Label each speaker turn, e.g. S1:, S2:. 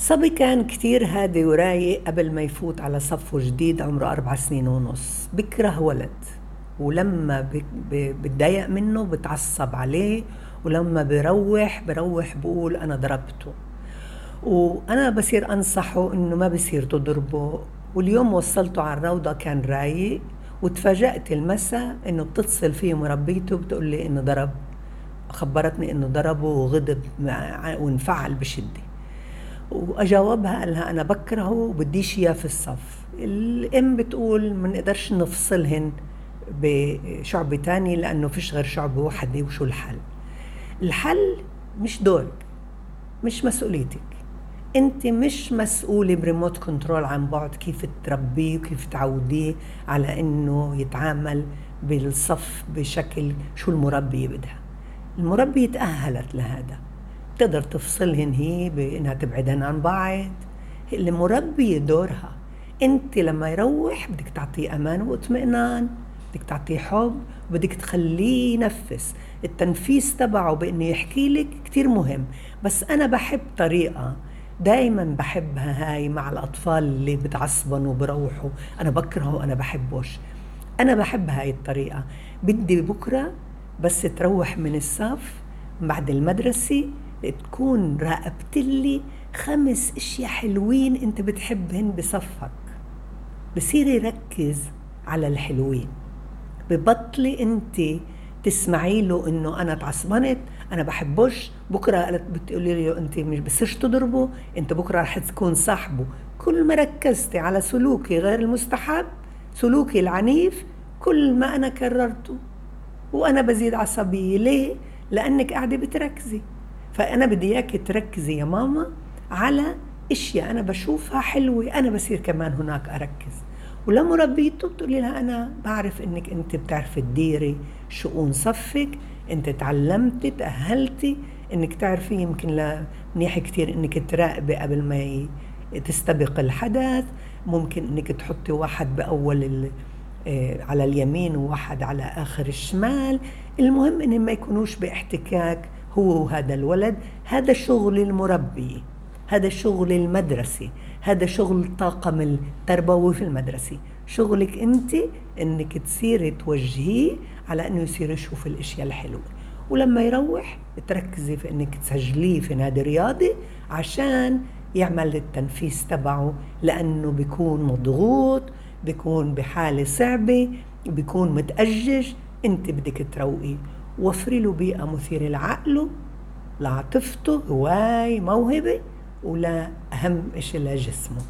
S1: صبي كان كتير هادي ورايق قبل ما يفوت على صفه جديد عمره أربع سنين ونص. بكره ولد ولما بتضايق منه بتعصب عليه ولما بروح بروح بقول أنا ضربته. وأنا بصير أنصحه إنه ما بصير تضربه. واليوم وصلته على الروضة كان رايق وتفاجأت المساء إنه بتتصل فيه مربيته بتقول لي إنه ضرب. خبرتني إنه ضربه وغضب وانفعل بشدة. وأجاوبها قال لها أنا بكرهه وبديش اياه في الصف. الأم بتقول ما نقدرش نفصلهن بشعب تاني لأنه فيش غير شعب واحد وشو الحل. الحل مش دورك مش مسؤوليتك. أنت مش مسؤولة ب remote control عن بعد كيف تربيه وكيف تعوديه على إنه يتعامل بالصف بشكل شو المربية بدها. المربية تأهلت لهذا. تقدر تفصلهن هي بإنها تبعدهن عن بعض. المربية دورها. أنت لما يروح بدك تعطيه أمان واطمئنان بدك تعطيه حب وبدك تخليه ينفس. التنفيس تبعه بإنه يحكي لك كتير مهم. بس أنا بحب طريقة دايما بحبها هاي مع الأطفال اللي بتعصبن وبروحوا. أنا بكرهه وأنا بحبوش. أنا بحب هاي الطريقة. بدي بكرة بس تروح من الصف بعد المدرسة تكون راقبت لي خمس أشياء حلوين أنت بتحبهن بصفك. بصير يركز على الحلوين. ببطلي أنت تسمعي له إنه أنا تعصبنت أنا بحبوش بكرة قالت بتقولي له أنت مش بصيرش تضربه أنت بكرة رح تكون صاحبه. كل ما ركزتي على سلوكي غير المستحب سلوكي العنيف كل ما أنا كررته. وأنا بزيد عصبية. ليه؟ لأنك قاعدة بتركزي. فأنا بدي إياك تركزي يا ماما على أشياء أنا بشوفها حلوة أنا بصير كمان هناك أركز. ولمربيته بتقولي لها أنا بعرف إنك أنت بتعرفي تديري شؤون صفك أنت تعلمتي تأهلتي إنك تعرفي يمكن لا منيح كثير إنك تراقبي قبل ما تستبق الحدث. ممكن إنك تحطي واحد بأول آه، على اليمين وواحد على آخر الشمال. المهم ان ما يكونوش باحتكاك هو وهذا الولد هذا شغل المربي هذا شغل المدرسة هذا شغل الطاقم التربوي في المدرسة. شغلك أنت إنك تصيري توجهيه على أنه يصير يشوف الأشياء الحلوة. ولما يروح تركزي في إنك تسجليه في نادي رياضي عشان يعمل التنفيس تبعه لأنه بيكون مضغوط بيكون بحالة صعبة بيكون متأجج أنت بدك تروقيه وفري له بيئة مثيرة لعقله لعاطفته هواي موهبة ولا أهم إشي لجسمه